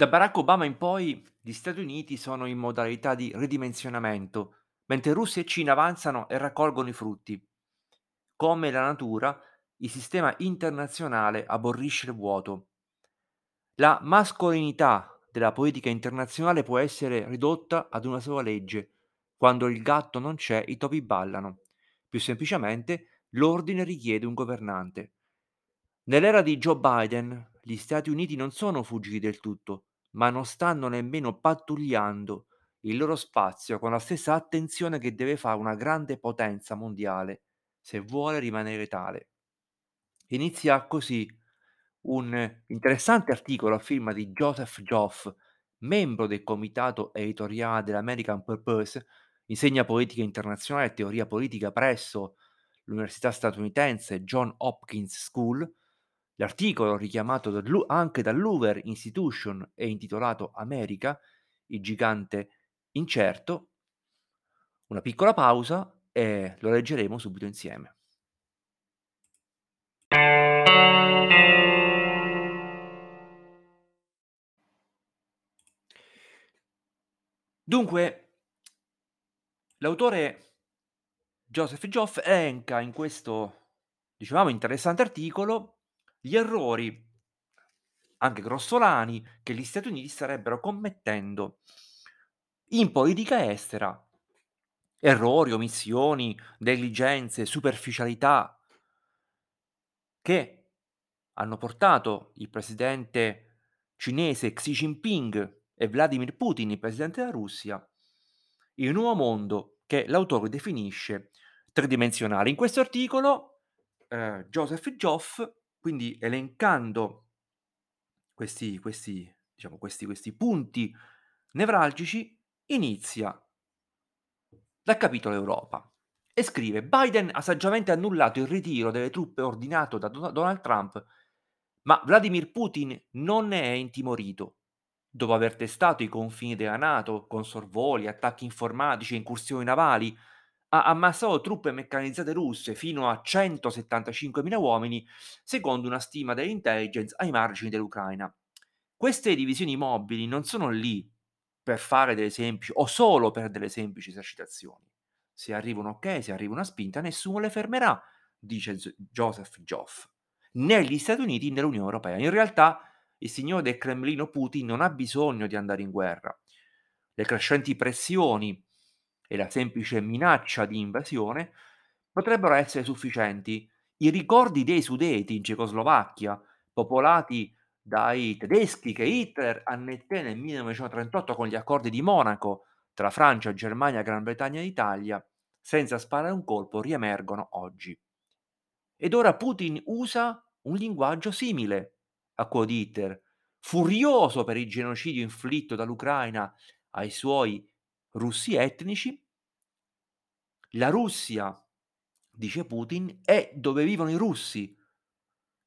Da Barack Obama in poi gli Stati Uniti sono in modalità di ridimensionamento, mentre Russia e Cina avanzano e raccolgono i frutti. Come la natura, il sistema internazionale aborrisce il vuoto. La mascolinità della politica internazionale può essere ridotta ad una sola legge. Quando il gatto non c'è, i topi ballano. Più semplicemente, l'ordine richiede un governante. Nell'era di Joe Biden, gli Stati Uniti non sono fuggiti del tutto, ma non stanno nemmeno pattugliando il loro spazio con la stessa attenzione che deve fare una grande potenza mondiale, se vuole rimanere tale. Inizia così un interessante articolo a firma di Joseph Joff, membro del comitato editoriale dell'American Purpose, insegna politica internazionale e teoria politica presso l'Università statunitense John Hopkins School, L'articolo, richiamato anche dall'Hoover Institution e intitolato America, il gigante incerto, una piccola pausa e lo leggeremo subito insieme. Dunque, l'autore Joseph Joff elenca in questo, dicevamo, interessante articolo gli errori, anche grossolani, che gli Stati Uniti starebbero commettendo in politica estera. Errori, omissioni, negligenze, superficialità che hanno portato il presidente cinese Xi Jinping e Vladimir Putin, il presidente della Russia, in un nuovo mondo che l'autore definisce tridimensionale. In questo articolo eh, Joseph Joff quindi elencando questi, questi, diciamo, questi, questi punti nevralgici, inizia dal capitolo Europa e scrive Biden ha saggiamente annullato il ritiro delle truppe ordinato da Donald Trump, ma Vladimir Putin non ne è intimorito. Dopo aver testato i confini della Nato con sorvoli, attacchi informatici e incursioni navali, ha ammassato truppe meccanizzate russe fino a 175.000 uomini, secondo una stima dell'intelligence ai margini dell'Ucraina. Queste divisioni mobili non sono lì per fare delle semplici o solo per delle semplici esercitazioni. Se arriva un ok, se arriva una spinta, nessuno le fermerà, dice Joseph Joff, né gli Stati Uniti né l'Unione Europea. In realtà il signore del Cremlino Putin non ha bisogno di andare in guerra. Le crescenti pressioni e la semplice minaccia di invasione potrebbero essere sufficienti. I ricordi dei Sudeti in Cecoslovacchia, popolati dai tedeschi che Hitler annetté nel 1938 con gli accordi di Monaco tra Francia, Germania, Gran Bretagna e Italia, senza sparare un colpo, riemergono oggi. Ed ora Putin usa un linguaggio simile a quello di Hitler, furioso per il genocidio inflitto dall'Ucraina ai suoi russi etnici, la Russia, dice Putin, è dove vivono i russi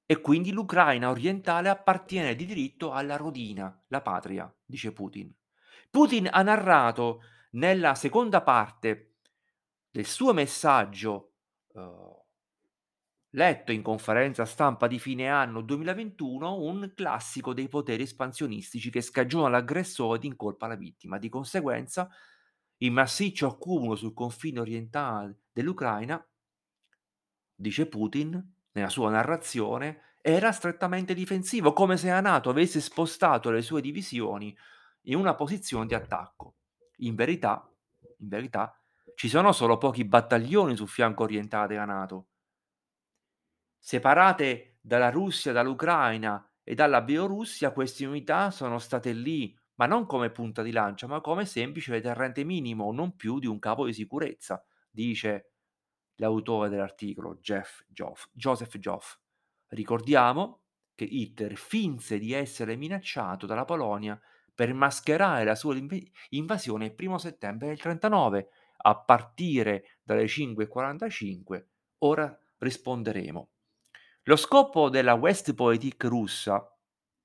e quindi l'Ucraina orientale appartiene di diritto alla rodina, la patria, dice Putin. Putin ha narrato nella seconda parte del suo messaggio uh, letto in conferenza stampa di fine anno 2021 un classico dei poteri espansionistici che scagiona l'aggressore ed incolpa la vittima. Di conseguenza, il massiccio accumulo sul confine orientale dell'Ucraina, dice Putin nella sua narrazione, era strettamente difensivo, come se la Nato avesse spostato le sue divisioni in una posizione di attacco. In verità, in verità, ci sono solo pochi battaglioni sul fianco orientale della Nato. Separate dalla Russia, dall'Ucraina e dalla Bielorussia, queste unità sono state lì ma non come punta di lancia, ma come semplice deterrente minimo, non più di un capo di sicurezza, dice l'autore dell'articolo Jeff Joff, Joseph Joff. Ricordiamo che Hitler finse di essere minacciato dalla Polonia per mascherare la sua invasione il primo settembre del 39, a partire dalle 5.45. Ora risponderemo. Lo scopo della Westpolitik russa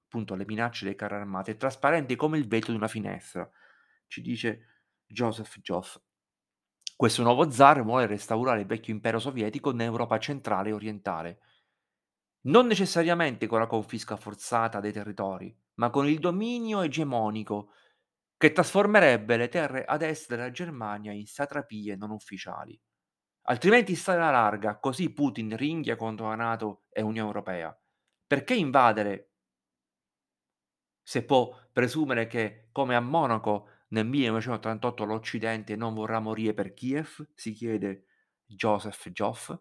appunto alle minacce dei carri armati, è trasparente come il vetro di una finestra, ci dice Joseph Joff. Questo nuovo zar vuole restaurare il vecchio impero sovietico in Europa centrale e orientale. Non necessariamente con la confisca forzata dei territori, ma con il dominio egemonico che trasformerebbe le terre ad est della Germania in satrapie non ufficiali. Altrimenti strada larga, così Putin ringhia contro la NATO e Unione Europea. Perché invadere se può presumere che, come a Monaco nel 1938, l'Occidente non vorrà morire per Kiev? Si chiede Joseph Joff.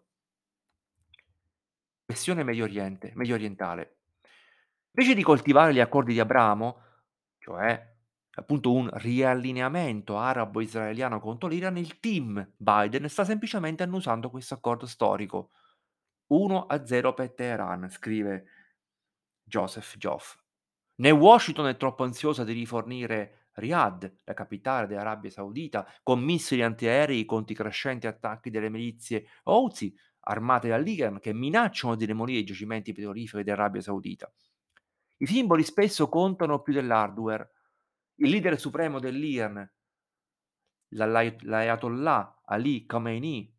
Questione Medio Oriente, medio orientale. Invece di coltivare gli accordi di Abramo, cioè appunto un riallineamento arabo-israeliano contro l'Iran, il team Biden sta semplicemente annusando questo accordo storico. 1 a 0 per Teheran, scrive Joseph Joff. Né Washington è troppo ansiosa di rifornire Riyadh, la capitale dell'Arabia Saudita, con missili antiaerei contro i crescenti attacchi delle milizie Houthi, armate dall'Iran, che minacciano di demolire i giacimenti petroliferi dell'Arabia Saudita. I simboli spesso contano più dell'hardware. Il leader supremo dell'Iran, l'Ayatollah Ali Khamenei,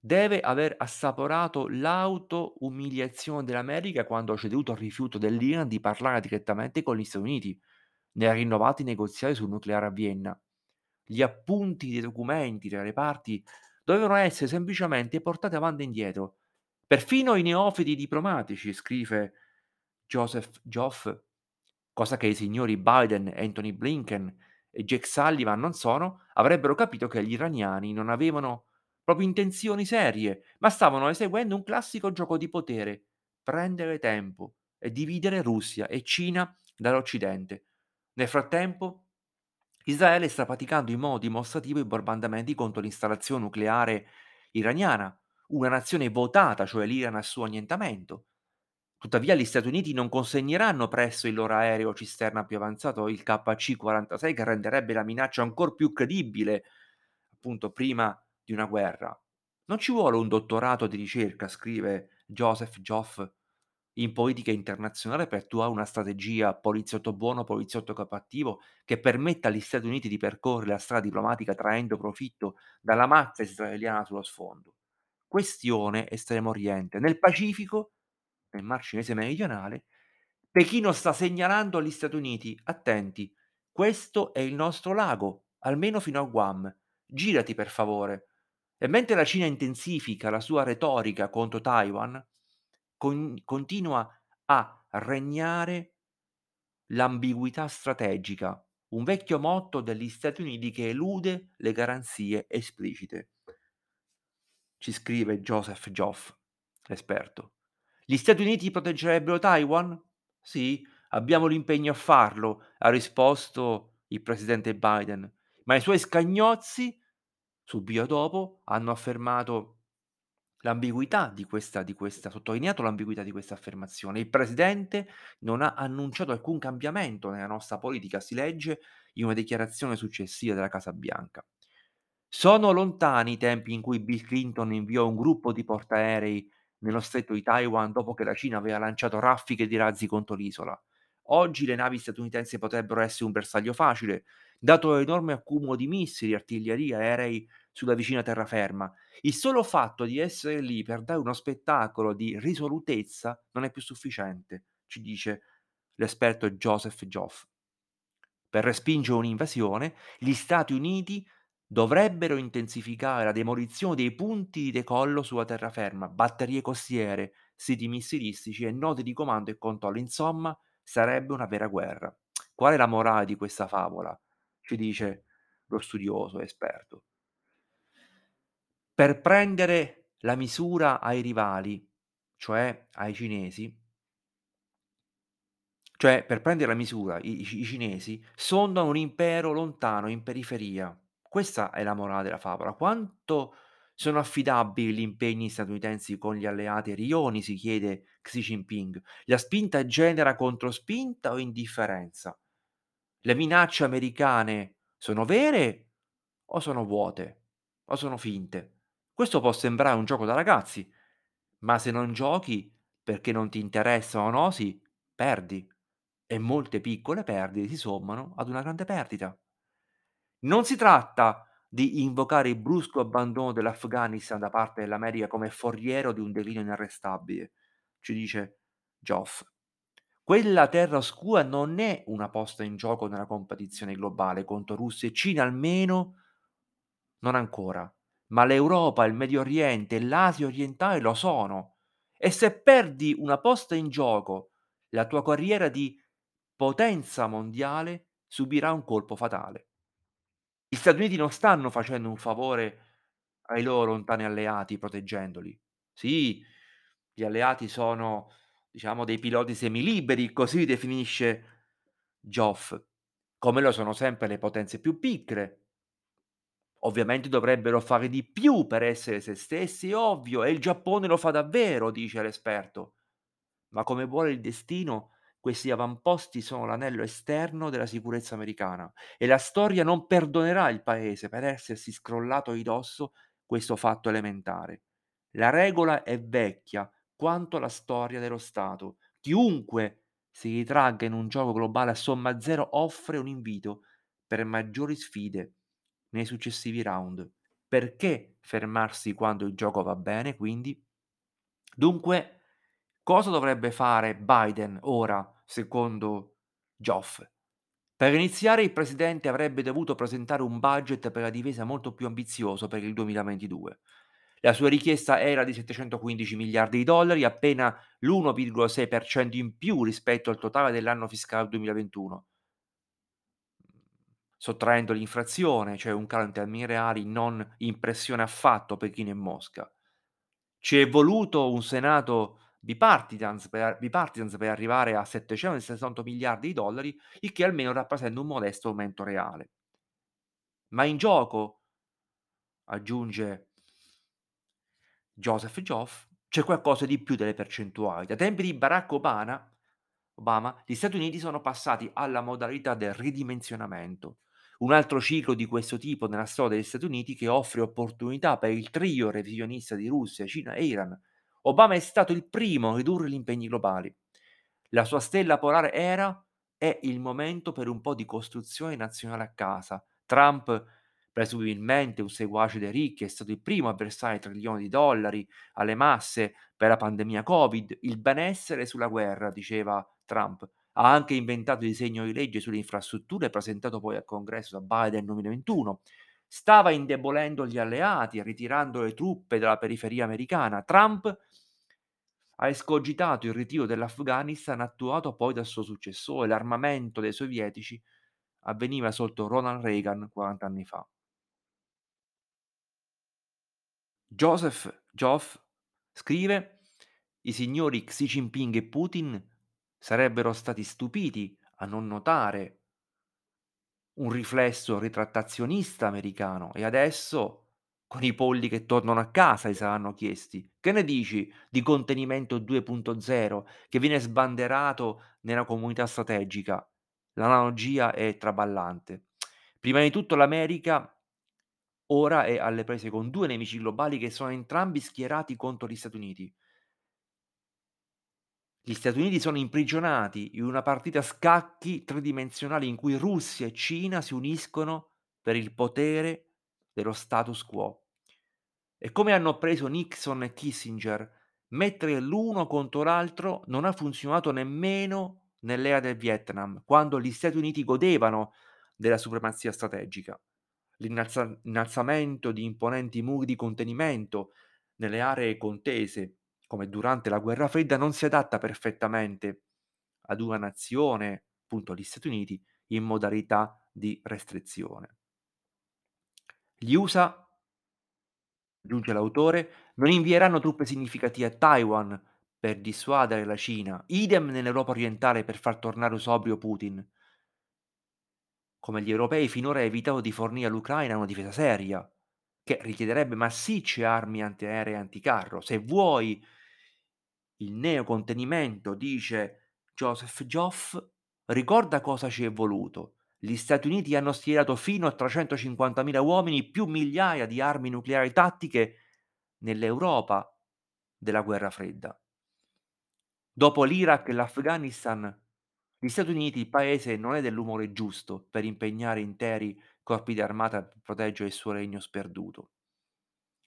deve aver assaporato l'auto-umiliazione dell'America quando ha ceduto al rifiuto dell'Iran di parlare direttamente con gli Stati Uniti nei rinnovati negoziati sul nucleare a Vienna. Gli appunti dei documenti tra le parti dovevano essere semplicemente portati avanti e indietro. Perfino i neofiti diplomatici, scrive Joseph Joff, cosa che i signori Biden, Anthony Blinken e Jake Sullivan non sono, avrebbero capito che gli iraniani non avevano proprio intenzioni serie, ma stavano eseguendo un classico gioco di potere, prendere tempo e dividere Russia e Cina dall'Occidente. Nel frattempo, Israele sta praticando in modo dimostrativo i bombardamenti contro l'installazione nucleare iraniana, una nazione votata, cioè l'Iran, al suo annientamento. Tuttavia gli Stati Uniti non consegneranno presto il loro aereo cisterna più avanzato, il KC-46, che renderebbe la minaccia ancora più credibile, appunto prima di una guerra. Non ci vuole un dottorato di ricerca, scrive Joseph Joff, in politica internazionale per attuare una strategia poliziotto buono, poliziotto cattivo che permetta agli Stati Uniti di percorrere la strada diplomatica traendo profitto dalla mazza israeliana sullo sfondo. Questione Estremo Oriente. Nel Pacifico, nel Mar Cinese meridionale, Pechino sta segnalando agli Stati Uniti, attenti, questo è il nostro lago, almeno fino a Guam. Girati per favore. E mentre la Cina intensifica la sua retorica contro Taiwan, con- continua a regnare l'ambiguità strategica, un vecchio motto degli Stati Uniti che elude le garanzie esplicite. Ci scrive Joseph Joff, l'esperto. Gli Stati Uniti proteggerebbero Taiwan? Sì, abbiamo l'impegno a farlo, ha risposto il presidente Biden, ma i suoi scagnozzi subito dopo hanno affermato l'ambiguità di questa di questa sottolineato l'ambiguità di questa affermazione. Il presidente non ha annunciato alcun cambiamento nella nostra politica, si legge in una dichiarazione successiva della Casa Bianca. Sono lontani i tempi in cui Bill Clinton inviò un gruppo di portaerei nello stretto di Taiwan dopo che la Cina aveva lanciato raffiche di razzi contro l'isola. Oggi le navi statunitensi potrebbero essere un bersaglio facile, dato l'enorme accumulo di missili, artiglieria, aerei sulla vicina terraferma. Il solo fatto di essere lì per dare uno spettacolo di risolutezza non è più sufficiente, ci dice l'esperto Joseph Joff. Per respingere un'invasione, gli Stati Uniti dovrebbero intensificare la demolizione dei punti di decollo sulla terraferma, batterie costiere, siti missilistici e nodi di comando e controllo. Insomma, sarebbe una vera guerra. Qual è la morale di questa favola? Ci dice lo studioso esperto. Per prendere la misura ai rivali, cioè ai cinesi cioè per prendere la misura i i cinesi sondano un impero lontano in periferia. Questa è la morale della favola. Quanto sono affidabili gli impegni statunitensi con gli alleati rioni, si chiede Xi Jinping. La spinta genera controspinta o indifferenza? Le minacce americane sono vere o sono vuote o sono finte? Questo può sembrare un gioco da ragazzi, ma se non giochi perché non ti interessa o nosi, perdi e molte piccole perdite si sommano ad una grande perdita. Non si tratta di invocare il brusco abbandono dell'Afghanistan da parte dell'America come foriero di un declino inarrestabile, ci dice Geoff. Quella terra oscura non è una posta in gioco nella competizione globale contro Russia e Cina, almeno non ancora. Ma l'Europa, il Medio Oriente e l'Asia orientale lo sono. E se perdi una posta in gioco, la tua carriera di potenza mondiale subirà un colpo fatale. Gli Stati Uniti non stanno facendo un favore ai loro lontani alleati proteggendoli. Sì, gli alleati sono, diciamo, dei piloti semiliberi, così definisce Geoff, come lo sono sempre le potenze più piccole. Ovviamente dovrebbero fare di più per essere se stessi, ovvio, e il Giappone lo fa davvero, dice l'esperto. Ma come vuole il destino, questi avamposti sono l'anello esterno della sicurezza americana e la storia non perdonerà il paese per essersi scrollato di dosso questo fatto elementare. La regola è vecchia quanto la storia dello Stato. Chiunque si ritragga in un gioco globale a somma zero offre un invito per maggiori sfide nei successivi round. Perché fermarsi quando il gioco va bene, quindi? Dunque, cosa dovrebbe fare Biden ora, secondo Geoff? Per iniziare, il presidente avrebbe dovuto presentare un budget per la difesa molto più ambizioso per il 2022. La sua richiesta era di 715 miliardi di dollari, appena l'1,6% in più rispetto al totale dell'anno fiscale 2021 sottraendo l'inflazione, cioè un calo in termini reali, non impressione affatto Pechino e Mosca. Ci è voluto un Senato bipartisans per, bipartisans per arrivare a 768 miliardi di dollari, il che almeno rappresenta un modesto aumento reale. Ma in gioco, aggiunge Joseph Joff, c'è qualcosa di più delle percentuali. Da tempi di Barack Obama, Obama, gli Stati Uniti sono passati alla modalità del ridimensionamento, un altro ciclo di questo tipo nella storia degli Stati Uniti che offre opportunità per il trio revisionista di Russia, Cina e Iran. Obama è stato il primo a ridurre gli impegni globali. La sua stella polare era è il momento per un po' di costruzione nazionale a casa. Trump, presumibilmente un seguace dei ricchi, è stato il primo a versare trilioni di dollari alle masse per la pandemia Covid. Il benessere sulla guerra, diceva Trump, ha anche inventato il disegno di legge sulle infrastrutture presentato poi al congresso da Biden nel 2021. Stava indebolendo gli alleati, ritirando le truppe dalla periferia americana. Trump ha escogitato il ritiro dell'Afghanistan attuato poi dal suo successore. L'armamento dei sovietici avveniva sotto Ronald Reagan 40 anni fa. Joseph Joff scrive: I signori Xi Jinping e Putin sarebbero stati stupiti a non notare un riflesso ritrattazionista americano e adesso, con i polli che tornano a casa, gli saranno chiesti: "Che ne dici di contenimento 2.0 che viene sbanderato nella comunità strategica?" L'analogia è traballante. Prima di tutto l'America ora è alle prese con due nemici globali che sono entrambi schierati contro gli Stati Uniti. Gli Stati Uniti sono imprigionati in una partita a scacchi tridimensionale in cui Russia e Cina si uniscono per il potere dello status quo. E come hanno preso Nixon e Kissinger, mettere l'uno contro l'altro non ha funzionato nemmeno nell'era del Vietnam, quando gli Stati Uniti godevano della supremazia strategica. L'innalzamento di imponenti muri di contenimento nelle aree contese come durante la guerra fredda, non si adatta perfettamente ad una nazione, appunto gli Stati Uniti, in modalità di restrizione. Gli USA, aggiunge l'autore, non invieranno truppe significative a Taiwan per dissuadere la Cina, idem nell'Europa orientale per far tornare sobrio Putin. Come gli europei finora evitato di fornire all'Ucraina una difesa seria, che richiederebbe massicce armi antiaeree e anticarro. Se vuoi il neocontenimento, dice Joseph Joff, ricorda cosa ci è voluto. Gli Stati Uniti hanno schierato fino a 350.000 uomini più migliaia di armi nucleari tattiche nell'Europa della guerra fredda. Dopo l'Iraq e l'Afghanistan, gli Stati Uniti, il paese, non è dell'umore giusto per impegnare interi corpi di armata per proteggere il suo regno sperduto.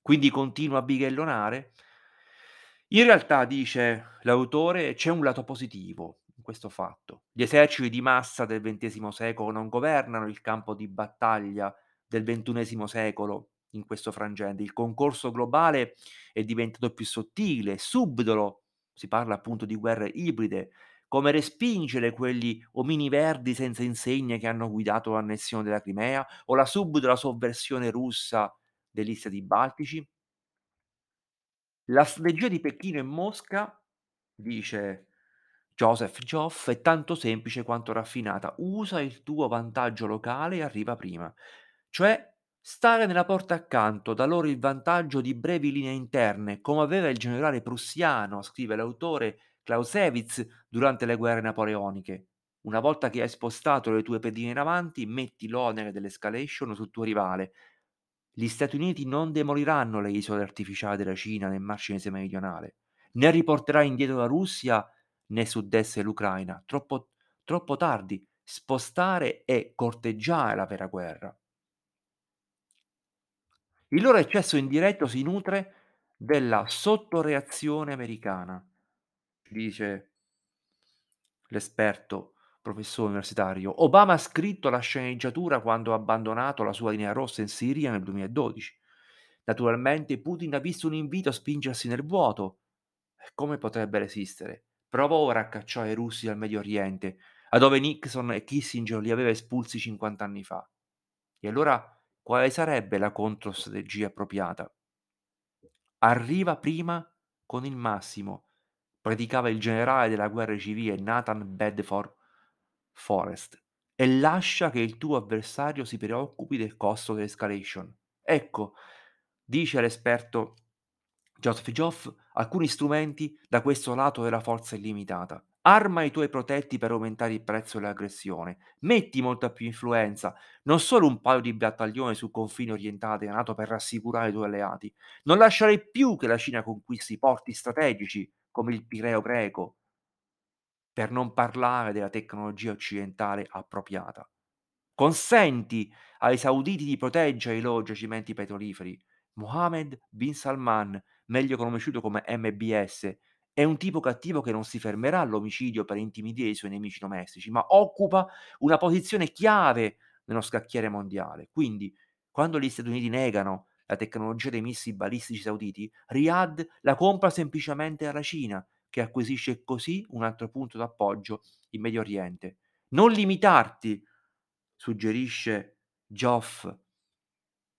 Quindi continua a bighellonare In realtà, dice l'autore, c'è un lato positivo in questo fatto. Gli eserciti di massa del XX secolo non governano il campo di battaglia del XXI secolo in questo frangente. Il concorso globale è diventato più sottile, subdolo, si parla appunto di guerre ibride, come respingere quegli omini verdi senza insegne che hanno guidato l'annessione della Crimea o la subdola sovversione russa degli stati baltici. La strategia di Pechino e Mosca, dice Joseph Joff, è tanto semplice quanto raffinata. Usa il tuo vantaggio locale e arriva prima. Cioè stare nella porta accanto, dà loro il vantaggio di brevi linee interne, come aveva il generale prussiano, scrive l'autore Clausewitz, durante le guerre napoleoniche. Una volta che hai spostato le tue pedine in avanti, metti l'onere dell'escalation sul tuo rivale. Gli Stati Uniti non demoliranno le isole artificiali della Cina nel Mar Cinese meridionale, né riporterà indietro la Russia né sud-est l'Ucraina. Troppo, troppo tardi. Spostare e corteggiare la vera guerra. Il loro eccesso indiretto si nutre della sottoreazione americana, dice l'esperto professore universitario. Obama ha scritto la sceneggiatura quando ha abbandonato la sua linea rossa in Siria nel 2012. Naturalmente Putin ha visto un invito a spingersi nel vuoto. Come potrebbe resistere? Prova ora a cacciare i russi dal Medio Oriente, a dove Nixon e Kissinger li aveva espulsi 50 anni fa. E allora quale sarebbe la controstrategia appropriata? Arriva prima con il massimo, predicava il generale della guerra civile Nathan Bedford Forrest, e lascia che il tuo avversario si preoccupi del costo dell'escalation. Ecco, dice l'esperto Joseph Joff, alcuni strumenti da questo lato della forza illimitata. Arma i tuoi protetti per aumentare il prezzo dell'aggressione. Metti molta più influenza, non solo un paio di battaglioni sul confine orientale NATO per rassicurare i tuoi alleati. Non lasciare più che la Cina conquisti porti strategici come il Pireo greco, per non parlare della tecnologia occidentale appropriata. Consenti ai sauditi di proteggere i loro giacimenti petroliferi. Mohammed bin Salman, meglio conosciuto come MBS, è un tipo cattivo che non si fermerà all'omicidio per intimidire i suoi nemici domestici, ma occupa una posizione chiave nello scacchiere mondiale. Quindi, quando gli Stati Uniti negano la tecnologia dei missili balistici sauditi, Riyadh la compra semplicemente alla Cina, che acquisisce così un altro punto d'appoggio in Medio Oriente. Non limitarti, suggerisce Joff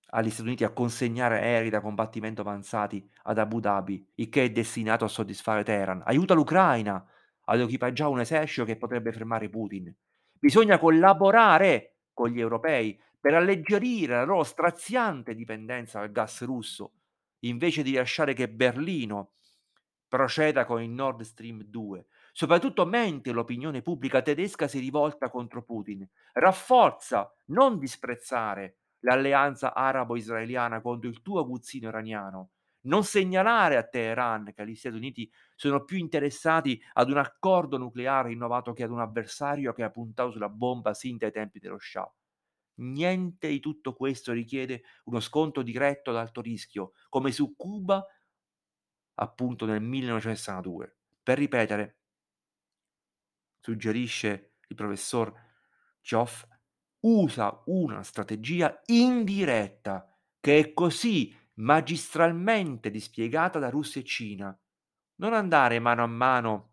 agli Stati Uniti a consegnare aerei da combattimento avanzati ad Abu Dhabi, il che è destinato a soddisfare Teheran. Aiuta l'Ucraina ad equipaggiare un esercito che potrebbe fermare Putin. Bisogna collaborare con gli europei per alleggerire la loro straziante dipendenza dal gas russo, invece di lasciare che Berlino proceda con il Nord Stream 2, soprattutto mentre l'opinione pubblica tedesca si rivolta contro Putin. Rafforza, non disprezzare, l'alleanza arabo-israeliana contro il tuo aguzzino iraniano. Non segnalare a Teheran che gli Stati Uniti sono più interessati ad un accordo nucleare rinnovato che ad un avversario che ha puntato sulla bomba sin dai tempi dello Shah. Niente di tutto questo richiede uno sconto diretto ad alto rischio, come su Cuba appunto nel 1962. Per ripetere, suggerisce il professor Joff, usa una strategia indiretta che è così magistralmente dispiegata da Russia e Cina. Non andare mano a mano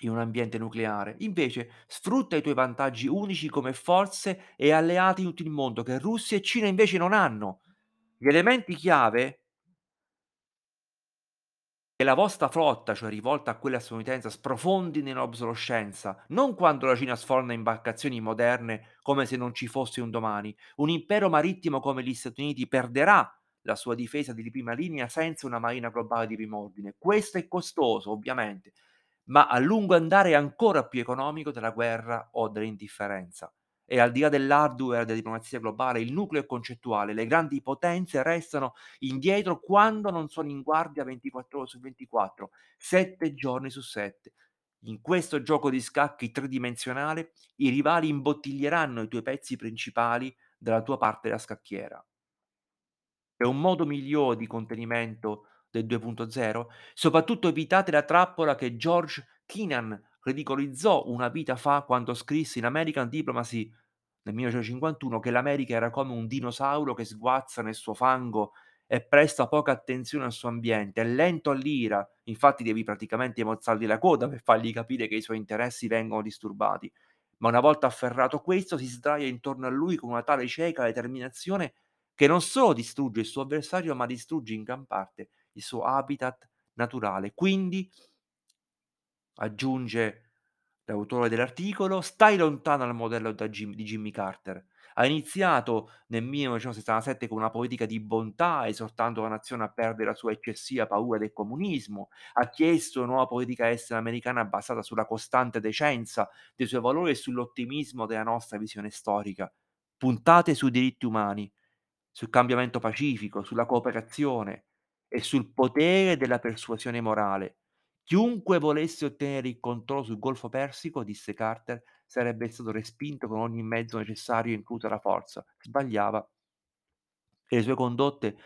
in un ambiente nucleare, invece sfrutta i tuoi vantaggi unici come forze e alleati in tutto il mondo che Russia e Cina invece non hanno. Gli elementi chiave che la vostra flotta, cioè rivolta a quella statunitense, sprofondi nell'obsolescenza, non quando la Cina sforna imbarcazioni moderne come se non ci fosse un domani. Un impero marittimo come gli Stati Uniti perderà la sua difesa di prima linea senza una marina globale di primo ordine. Questo è costoso, ovviamente, ma a lungo andare è ancora più economico della guerra o dell'indifferenza. E al di là dell'hardware della diplomazia globale, il nucleo è concettuale. Le grandi potenze restano indietro quando non sono in guardia 24 ore su 24, 7 giorni su 7. In questo gioco di scacchi tridimensionale, i rivali imbottiglieranno i tuoi pezzi principali dalla tua parte della scacchiera. È un modo migliore di contenimento del 2.0? Soprattutto evitate la trappola che George Kennan ridicolizzò una vita fa quando scrisse in American Diplomacy nel 1951 che l'America era come un dinosauro che sguazza nel suo fango e presta poca attenzione al suo ambiente, è lento all'ira, infatti devi praticamente mozzargli la coda per fargli capire che i suoi interessi vengono disturbati. Ma una volta afferrato questo, si sdraia intorno a lui con una tale cieca determinazione che non solo distrugge il suo avversario, ma distrugge in gran parte il suo habitat naturale. Quindi, aggiunge l'autore dell'articolo, stai lontano dal modello da Jim, di Jimmy Carter. Ha iniziato nel 1967 con una politica di bontà, esortando la nazione a perdere la sua eccessiva paura del comunismo. Ha chiesto una nuova politica estera americana basata sulla costante decenza dei suoi valori e sull'ottimismo della nostra visione storica. Puntate sui diritti umani, sul cambiamento pacifico, sulla cooperazione e sul potere della persuasione morale. Chiunque volesse ottenere il controllo sul Golfo Persico, disse Carter, sarebbe stato respinto con ogni mezzo necessario, inclusa la forza. Sbagliava. E le sue condotte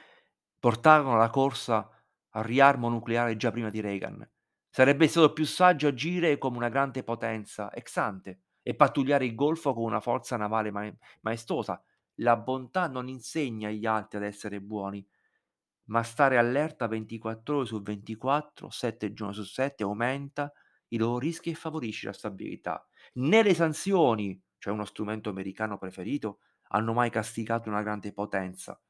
portarono alla corsa al riarmo nucleare già prima di Reagan. Sarebbe stato più saggio agire come una grande potenza ex ante e pattugliare il Golfo con una forza navale ma- maestosa. La bontà non insegna agli altri ad essere buoni, ma stare allerta 24 ore su 24, 7 giorni su 7 aumenta i loro rischi e favorisce la stabilità. Né le sanzioni, cioè uno strumento americano preferito, hanno mai castigato una grande potenza.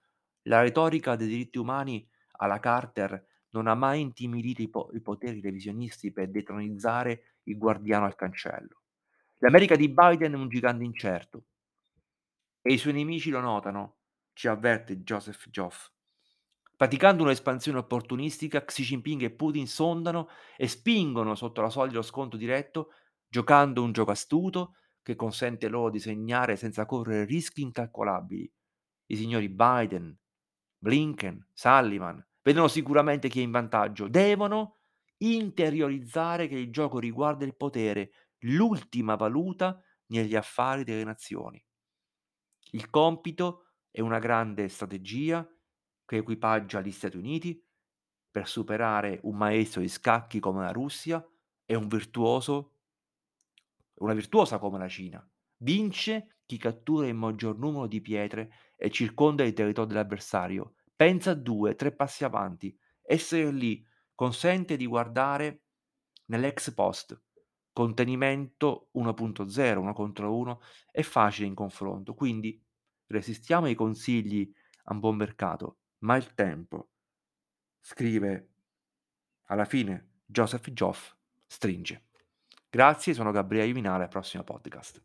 La retorica dei diritti umani alla Carter non ha mai intimidito i, po- i poteri revisionisti per detronizzare il guardiano al cancello. L'America di Biden è un gigante incerto e i suoi nemici lo notano, ci avverte Joseph Joff. Praticando un'espansione opportunistica, Xi Jinping e Putin sondano e spingono sotto la soglia lo sconto diretto, giocando un gioco astuto che consente loro di segnare senza correre rischi incalcolabili. I signori Biden, Blinken, Sullivan vedono sicuramente chi è in vantaggio, devono interiorizzare che il gioco riguarda il potere, l'ultima valuta negli affari delle nazioni. Il compito è una grande strategia che equipaggia gli Stati Uniti per superare un maestro di scacchi come la Russia e un virtuoso una virtuosa come la Cina. Vince chi cattura il maggior numero di pietre e circonda il territorio dell'avversario. Pensa due, tre passi avanti. Essere lì consente di guardare nell'ex post. Contenimento 1.0, 1 contro 1, è facile in confronto. Quindi resistiamo ai consigli a buon mercato, ma il tempo, scrive alla fine Joseph Joff, stringe. Grazie, sono Gabriele Vinale, al prossimo podcast.